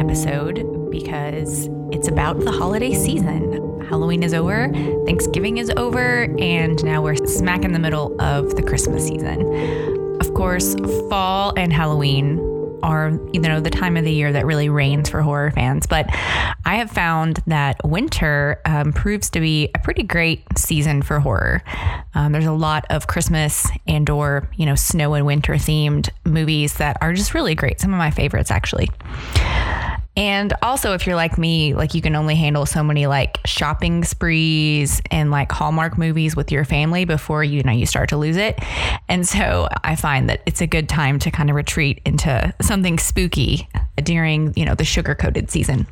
episode because it's about the holiday season. Halloween is over, Thanksgiving is over, and now we're smack in the middle of the Christmas season. Of course, fall and Halloween are you know the time of the year that really reigns for horror fans but i have found that winter um, proves to be a pretty great season for horror um, there's a lot of christmas and or you know snow and winter themed movies that are just really great some of my favorites actually and also, if you're like me, like you can only handle so many like shopping sprees and like Hallmark movies with your family before you know you start to lose it. And so I find that it's a good time to kind of retreat into something spooky during you know the sugar coated season.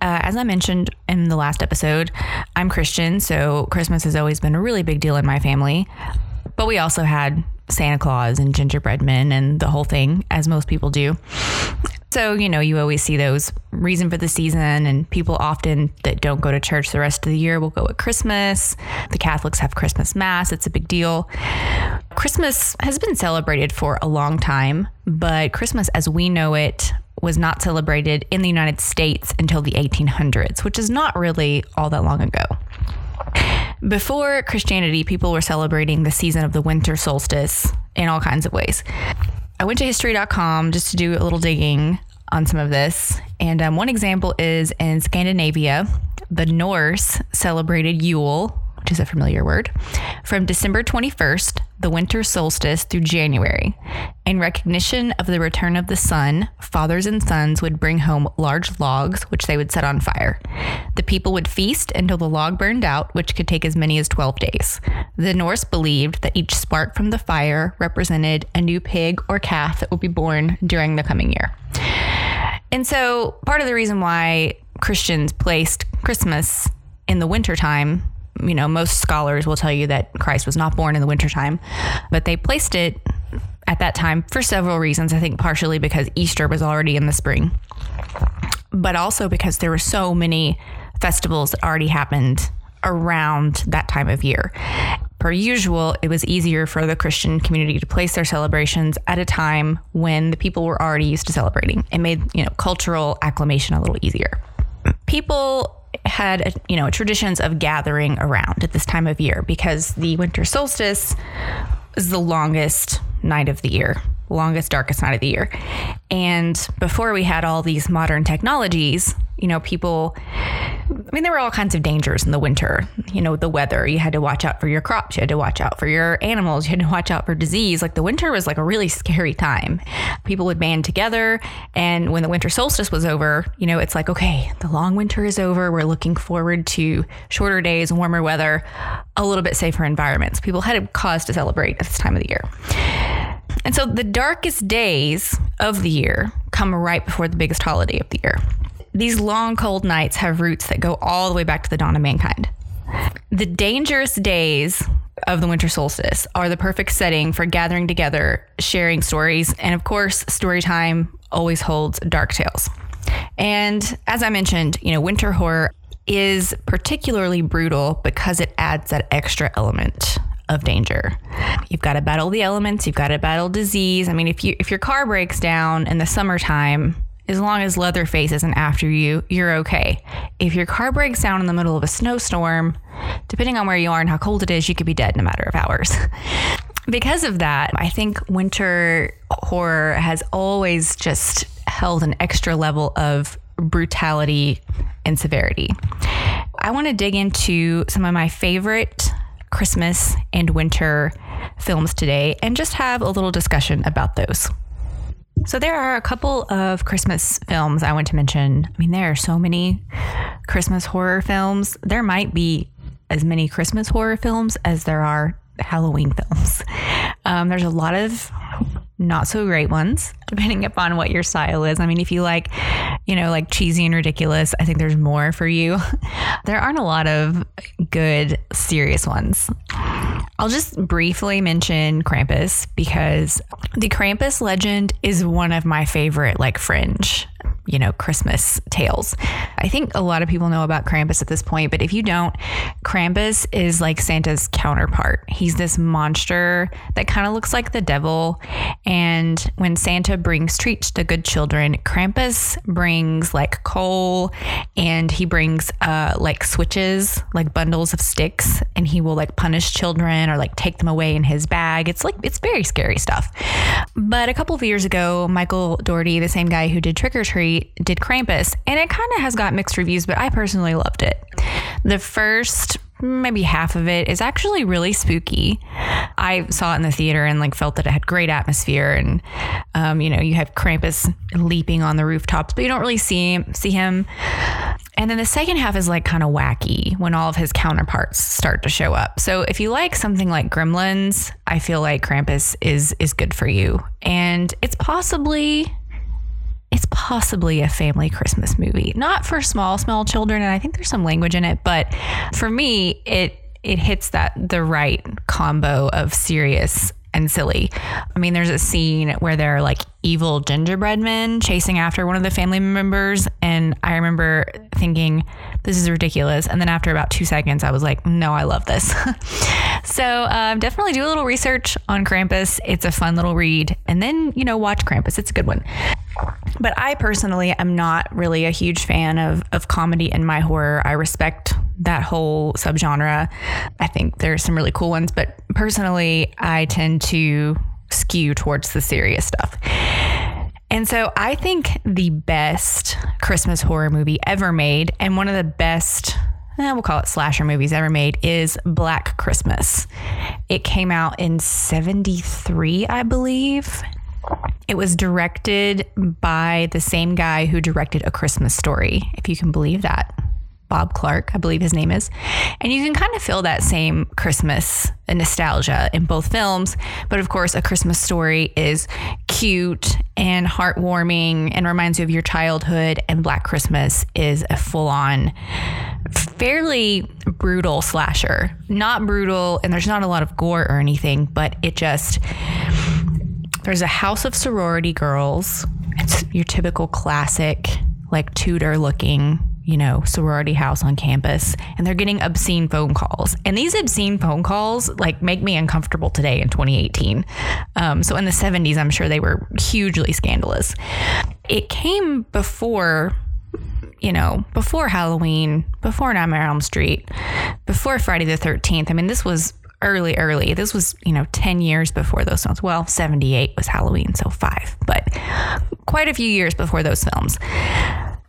Uh, as I mentioned in the last episode, I'm Christian, so Christmas has always been a really big deal in my family. But we also had Santa Claus and gingerbread men and the whole thing, as most people do. So, you know, you always see those reason for the season, and people often that don't go to church the rest of the year will go at Christmas. The Catholics have Christmas Mass, it's a big deal. Christmas has been celebrated for a long time, but Christmas as we know it was not celebrated in the United States until the 1800s, which is not really all that long ago. Before Christianity, people were celebrating the season of the winter solstice in all kinds of ways. I went to history.com just to do a little digging on some of this. And um, one example is in Scandinavia, the Norse celebrated Yule, which is a familiar word, from December 21st, the winter solstice, through January. In recognition of the return of the sun, fathers and sons would bring home large logs, which they would set on fire. The people would feast until the log burned out, which could take as many as 12 days. The Norse believed that each spark from the fire represented a new pig or calf that would be born during the coming year. And so, part of the reason why Christians placed Christmas in the wintertime you know, most scholars will tell you that Christ was not born in the wintertime, but they placed it at that time for several reasons. I think partially because Easter was already in the spring, but also because there were so many festivals that already happened around that time of year. Per usual, it was easier for the Christian community to place their celebrations at a time when the people were already used to celebrating. It made, you know, cultural acclimation a little easier. People had uh, you know traditions of gathering around at this time of year because the winter solstice is the longest night of the year longest darkest night of the year and before we had all these modern technologies you know people I mean, there were all kinds of dangers in the winter. You know, the weather, you had to watch out for your crops, you had to watch out for your animals, you had to watch out for disease. Like the winter was like a really scary time. People would band together. And when the winter solstice was over, you know, it's like, okay, the long winter is over. We're looking forward to shorter days, warmer weather, a little bit safer environments. People had a cause to celebrate at this time of the year. And so the darkest days of the year come right before the biggest holiday of the year. These long, cold nights have roots that go all the way back to the dawn of mankind. The dangerous days of the winter solstice are the perfect setting for gathering together, sharing stories, and of course, story time always holds dark tales. And as I mentioned, you know, winter horror is particularly brutal because it adds that extra element of danger. You've got to battle the elements, you've got to battle disease. I mean, if you if your car breaks down in the summertime, as long as Leatherface isn't after you, you're okay. If your car breaks down in the middle of a snowstorm, depending on where you are and how cold it is, you could be dead in a matter of hours. because of that, I think winter horror has always just held an extra level of brutality and severity. I want to dig into some of my favorite Christmas and winter films today and just have a little discussion about those. So there are a couple of Christmas films I want to mention. I mean, there are so many Christmas horror films. There might be as many Christmas horror films as there are Halloween films. Um, there's a lot of not so great ones, depending upon what your style is. I mean, if you like, you know, like cheesy and ridiculous, I think there's more for you. there aren't a lot of good, serious ones. I'll just briefly mention Krampus because the Krampus legend is one of my favorite, like, fringe you know, Christmas tales. I think a lot of people know about Krampus at this point, but if you don't, Krampus is like Santa's counterpart. He's this monster that kind of looks like the devil. And when Santa brings treats to good children, Krampus brings like coal and he brings uh, like switches, like bundles of sticks, and he will like punish children or like take them away in his bag. It's like, it's very scary stuff. But a couple of years ago, Michael Dougherty, the same guy who did Trick or Treat, did Krampus, and it kind of has got mixed reviews, but I personally loved it. The first maybe half of it is actually really spooky. I saw it in the theater and like felt that it had great atmosphere and um, you know you have Krampus leaping on the rooftops, but you don't really see see him. And then the second half is like kind of wacky when all of his counterparts start to show up. So if you like something like Gremlins, I feel like Krampus is is good for you, and it's possibly it's possibly a family Christmas movie. Not for small, small children, and I think there's some language in it, but for me, it it hits that the right combo of serious and silly. I mean, there's a scene where there are like evil gingerbread men chasing after one of the family members. And I remember thinking, this is ridiculous. And then after about two seconds, I was like, no, I love this. so um, definitely do a little research on Krampus. It's a fun little read. And then, you know, watch Krampus. It's a good one. But I personally am not really a huge fan of, of comedy in my horror. I respect that whole subgenre. I think there's some really cool ones, but personally, I tend to skew towards the serious stuff. And so I think the best Christmas horror movie ever made, and one of the best, eh, we'll call it slasher movies ever made, is Black Christmas. It came out in 73, I believe. It was directed by the same guy who directed A Christmas Story, if you can believe that. Bob Clark, I believe his name is. And you can kind of feel that same Christmas nostalgia in both films. But of course, A Christmas Story is cute and heartwarming and reminds you of your childhood. And Black Christmas is a full on, fairly brutal slasher. Not brutal, and there's not a lot of gore or anything, but it just there's a house of sorority girls. It's your typical classic, like Tudor looking, you know, sorority house on campus. And they're getting obscene phone calls. And these obscene phone calls, like, make me uncomfortable today in 2018. Um, so in the 70s, I'm sure they were hugely scandalous. It came before you know, before Halloween, before Nightmare on Elm Street, before Friday the 13th. I mean, this was early, early. This was, you know, 10 years before those films. Well, 78 was Halloween, so five, but quite a few years before those films.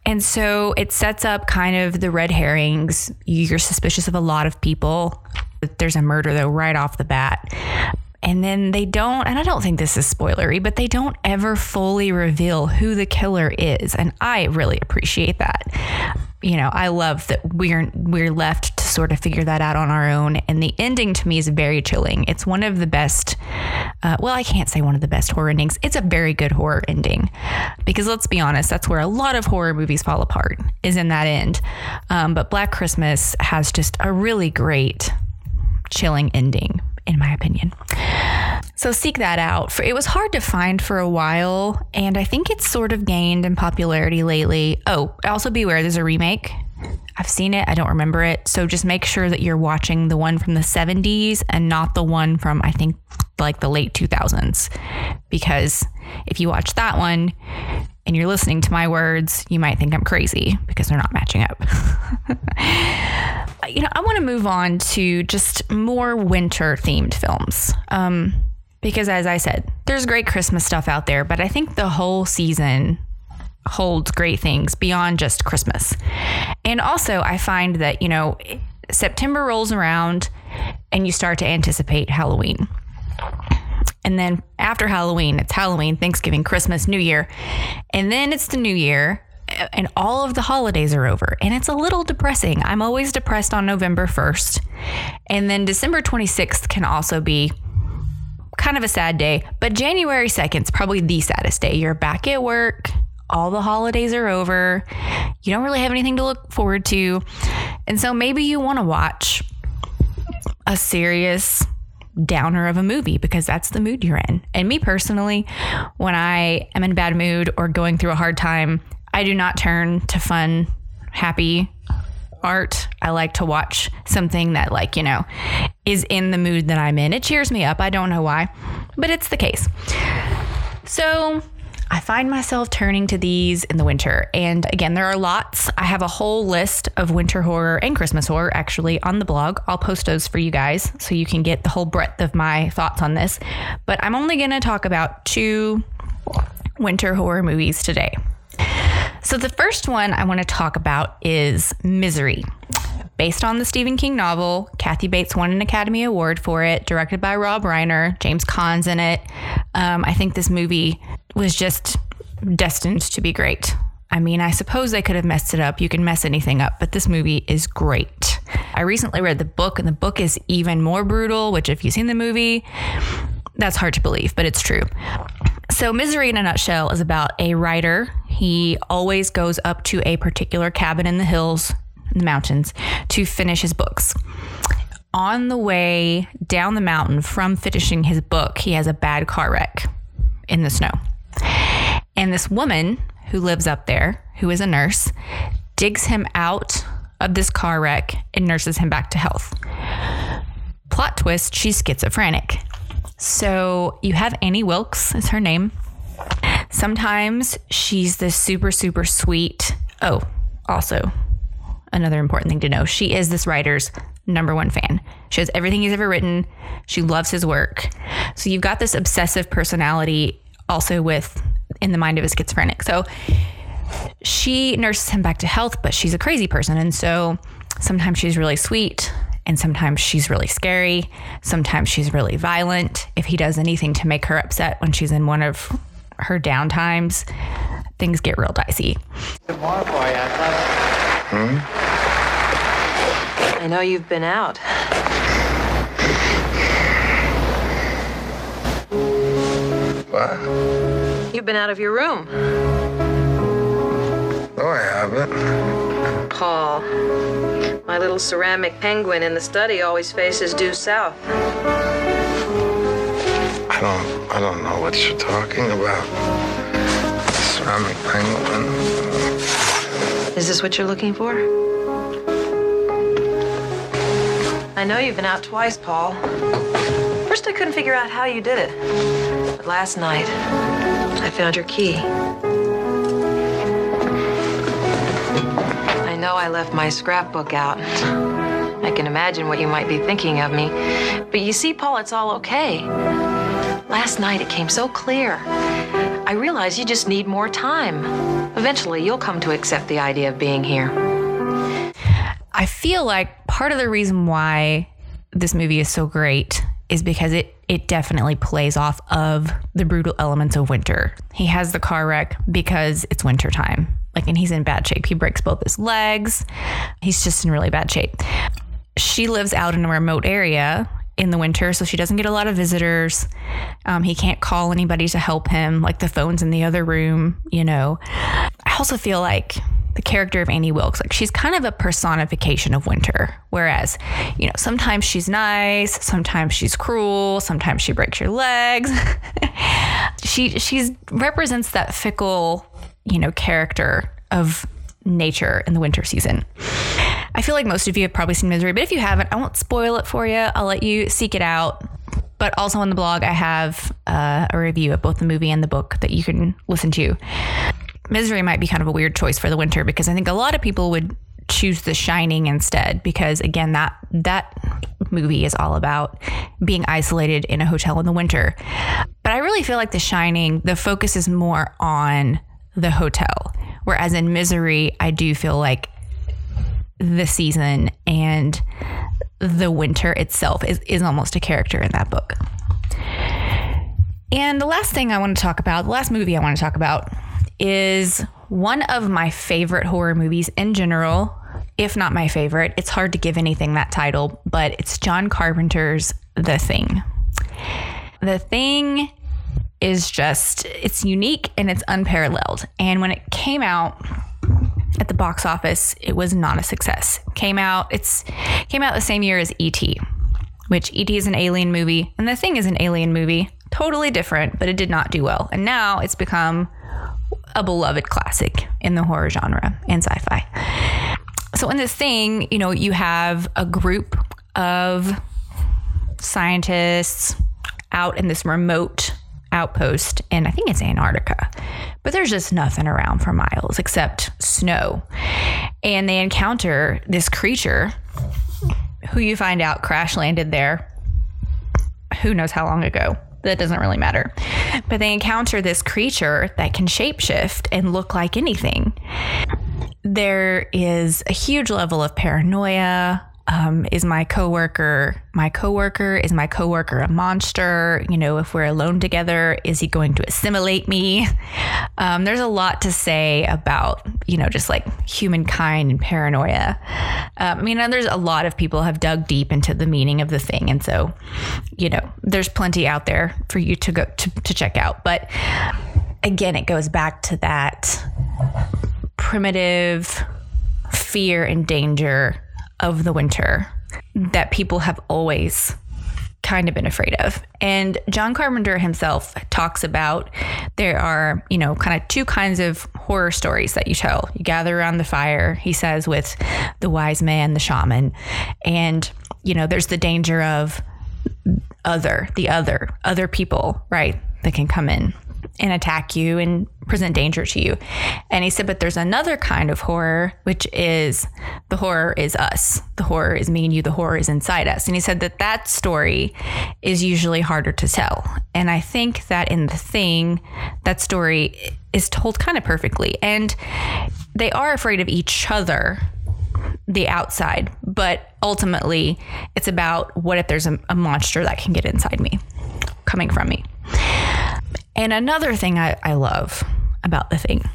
And so it sets up kind of the red herrings. You're suspicious of a lot of people. There's a murder, though, right off the bat. And then they don't, and I don't think this is spoilery, but they don't ever fully reveal who the killer is. And I really appreciate that you know, I love that we're we're left sort of figure that out on our own. And the ending to me is very chilling. It's one of the best. Uh, well, I can't say one of the best horror endings. It's a very good horror ending, because let's be honest, that's where a lot of horror movies fall apart. Is in that end. Um, but Black Christmas has just a really great, chilling ending, in my opinion. So seek that out. For it was hard to find for a while, and I think it's sort of gained in popularity lately. Oh, also be aware there's a remake. I've seen it, I don't remember it. So just make sure that you're watching the one from the 70s and not the one from I think like the late 2000s. Because if you watch that one and you're listening to my words, you might think I'm crazy because they're not matching up. you know, I want to move on to just more winter themed films. Um, because as I said, there's great Christmas stuff out there, but I think the whole season holds great things beyond just Christmas. And also, I find that, you know, September rolls around and you start to anticipate Halloween. And then after Halloween, it's Halloween, Thanksgiving, Christmas, New Year. And then it's the New Year and all of the holidays are over. And it's a little depressing. I'm always depressed on November 1st. And then December 26th can also be kind of a sad day, but January 2nd is probably the saddest day. You're back at work, all the holidays are over, you don't really have anything to look forward to. And so maybe you want to watch a serious downer of a movie because that's the mood you're in. And me personally, when I am in a bad mood or going through a hard time, I do not turn to fun, happy art. I like to watch something that, like, you know, is in the mood that I'm in. It cheers me up. I don't know why, but it's the case. So I find myself turning to these in the winter. And again, there are lots. I have a whole list of winter horror and Christmas horror actually on the blog. I'll post those for you guys so you can get the whole breadth of my thoughts on this. But I'm only going to talk about two winter horror movies today. So, the first one I want to talk about is Misery. Based on the Stephen King novel, Kathy Bates won an Academy Award for it, directed by Rob Reiner. James Caan's in it. Um, I think this movie was just destined to be great. I mean, I suppose they could have messed it up. You can mess anything up, but this movie is great. I recently read the book, and the book is even more brutal, which, if you've seen the movie, that's hard to believe, but it's true. So, Misery in a nutshell is about a writer. He always goes up to a particular cabin in the hills, the mountains, to finish his books. On the way down the mountain from finishing his book, he has a bad car wreck in the snow. And this woman who lives up there, who is a nurse, digs him out of this car wreck and nurses him back to health. Plot twist, she's schizophrenic. So you have Annie Wilkes, is her name. Sometimes she's this super, super sweet. Oh, also, another important thing to know she is this writer's number one fan. She has everything he's ever written. She loves his work. So you've got this obsessive personality also with in the mind of a schizophrenic. So she nurses him back to health, but she's a crazy person. And so sometimes she's really sweet and sometimes she's really scary. Sometimes she's really violent. If he does anything to make her upset when she's in one of her down times, things get real dicey. Hmm? I know you've been out. What? You've been out of your room. No, I haven't. Paul. My little ceramic penguin in the study always faces due south. I don't. I don't know what you're talking about. Ceramic penguin. Is this what you're looking for? I know you've been out twice, Paul. First, I couldn't figure out how you did it. But last night, I found your key. I know I left my scrapbook out. I can imagine what you might be thinking of me. But you see, Paul, it's all okay. Last night, it came so clear. I realize you just need more time. Eventually, you'll come to accept the idea of being here. I feel like part of the reason why this movie is so great is because it it definitely plays off of the brutal elements of winter. He has the car wreck because it's winter time. Like and he's in bad shape. He breaks both his legs. He's just in really bad shape. She lives out in a remote area in the winter, so she doesn't get a lot of visitors. Um, he can't call anybody to help him, like the phone's in the other room, you know. I also feel like the character of Annie Wilkes, like she's kind of a personification of winter. Whereas, you know, sometimes she's nice, sometimes she's cruel, sometimes she breaks your legs. she she's represents that fickle, you know, character of nature in the winter season. I feel like most of you have probably seen Misery, but if you haven't, I won't spoil it for you. I'll let you seek it out. But also on the blog, I have uh, a review of both the movie and the book that you can listen to. Misery might be kind of a weird choice for the winter because I think a lot of people would choose The Shining instead because again that that movie is all about being isolated in a hotel in the winter. But I really feel like The Shining the focus is more on the hotel whereas in Misery I do feel like the season and the winter itself is, is almost a character in that book. And the last thing I want to talk about, the last movie I want to talk about, is one of my favorite horror movies in general, if not my favorite. It's hard to give anything that title, but it's John Carpenter's The Thing. The Thing is just, it's unique and it's unparalleled. And when it came out, at the box office, it was not a success. Came out, it's came out the same year as E.T., which E.T. is an alien movie, and The Thing is an alien movie, totally different, but it did not do well. And now it's become a beloved classic in the horror genre and sci-fi. So in this thing, you know, you have a group of scientists out in this remote outpost and I think it's Antarctica. But there's just nothing around for miles except snow. And they encounter this creature who you find out crash landed there who knows how long ago. That doesn't really matter. But they encounter this creature that can shapeshift and look like anything. There is a huge level of paranoia, um, is my coworker my coworker is my coworker a monster? You know if we're alone together is he going to assimilate me? Um, there's a lot to say about you know just like humankind and paranoia. Um, i mean there's a lot of people have dug deep into the meaning of the thing and so you know there's plenty out there for you to go to, to check out. But again it goes back to that primitive fear and danger of the winter that people have always kind of been afraid of. And John Carpenter himself talks about there are, you know, kind of two kinds of horror stories that you tell. You gather around the fire, he says, with the wise man, the shaman. And, you know, there's the danger of other, the other, other people, right, that can come in and attack you and present danger to you. And he said, but there's another kind of horror, which is the horror is us. The horror is me and you. The horror is inside us. And he said that that story is usually harder to tell. And I think that in The Thing, that story is told kind of perfectly. And they are afraid of each other the outside, but ultimately it's about what if there's a, a monster that can get inside me, coming from me. And another thing I, I love about the thing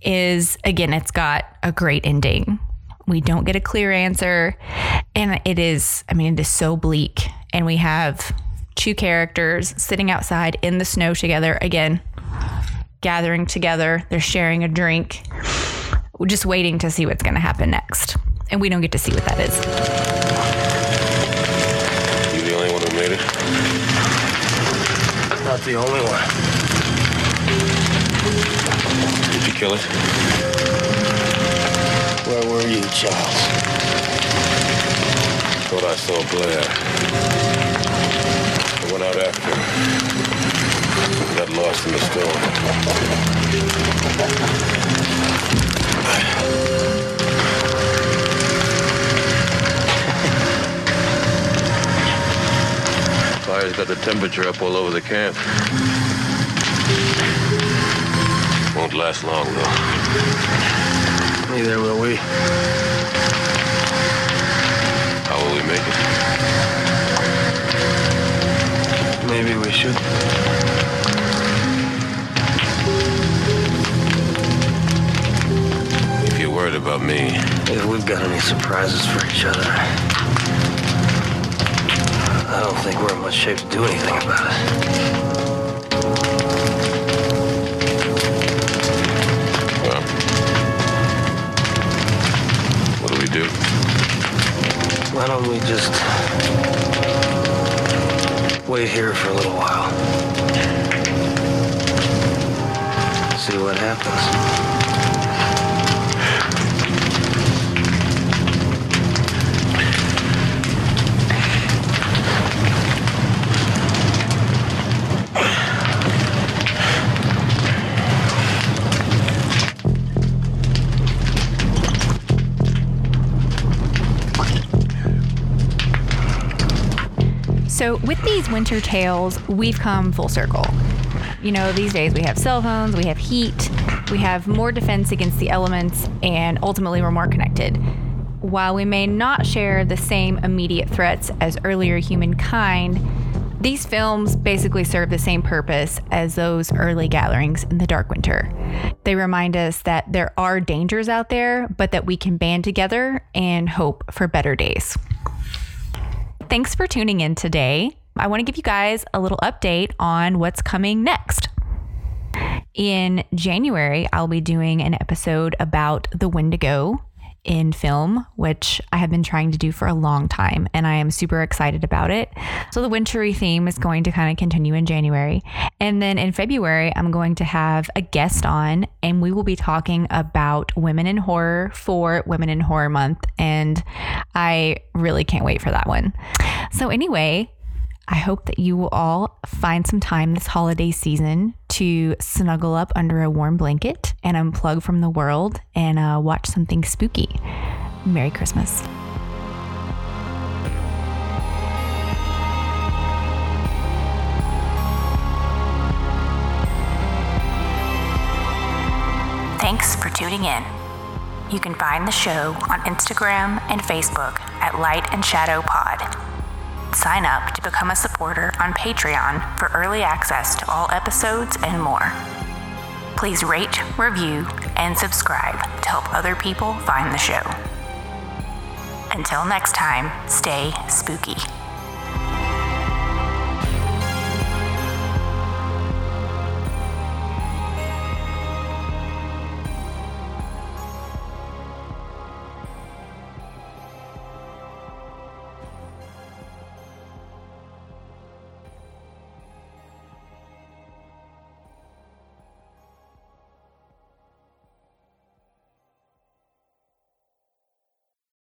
is again, it's got a great ending. We don't get a clear answer. And it is, I mean, it is so bleak. And we have two characters sitting outside in the snow together, again, gathering together. They're sharing a drink. We're just waiting to see what's going to happen next. And we don't get to see what that is. The only one. Did you kill it? Where were you, Childs? Thought I saw Blair. I went out after him. Got lost in the storm. Fire's got the temperature up all over the camp. Won't last long, though. Neither will we. How will we make it? Maybe we should. If you're worried about me, If we've got any surprises for each other. I don't think we're in much shape to do anything about it. well, what do we do? Why don't we just wait here for a little while? See what happens. So, with these winter tales, we've come full circle. You know, these days we have cell phones, we have heat, we have more defense against the elements, and ultimately we're more connected. While we may not share the same immediate threats as earlier humankind, These films basically serve the same purpose as those early gatherings in the Dark Winter. They remind us that there are dangers out there, but that we can band together and hope for better days. Thanks for tuning in today. I want to give you guys a little update on what's coming next. In January, I'll be doing an episode about the Wendigo in film, which I have been trying to do for a long time, and I am super excited about it. So, the wintry theme is going to kind of continue in January. And then in February, I'm going to have a guest on, and we will be talking about women in horror for Women in Horror Month. And I really can't wait for that one. So, anyway, I hope that you will all find some time this holiday season to snuggle up under a warm blanket and unplug from the world and uh, watch something spooky. Merry Christmas. Thanks for tuning in. You can find the show on Instagram and Facebook at Light and Shadow Pod. Sign up to become a supporter on Patreon for early access to all episodes and more. Please rate, review, and subscribe to help other people find the show. Until next time, stay spooky.